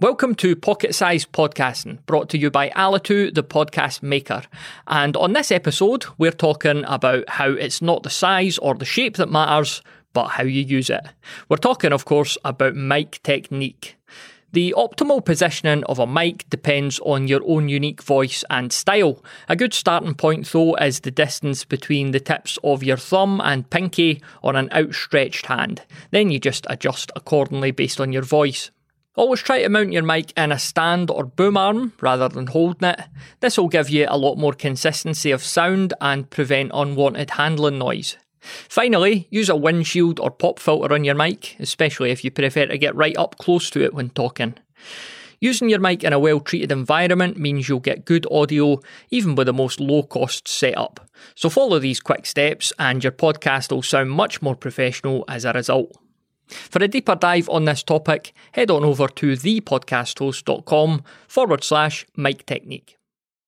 Welcome to Pocket Size Podcasting, brought to you by Alitu, the podcast maker. And on this episode, we're talking about how it's not the size or the shape that matters, but how you use it. We're talking, of course, about mic technique. The optimal positioning of a mic depends on your own unique voice and style. A good starting point, though, is the distance between the tips of your thumb and pinky on an outstretched hand. Then you just adjust accordingly based on your voice. Always try to mount your mic in a stand or boom arm rather than holding it. This will give you a lot more consistency of sound and prevent unwanted handling noise. Finally, use a windshield or pop filter on your mic, especially if you prefer to get right up close to it when talking. Using your mic in a well treated environment means you'll get good audio even with the most low cost setup. So follow these quick steps and your podcast will sound much more professional as a result. For a deeper dive on this topic, head on over to thepodcasthost.com forward slash mic technique.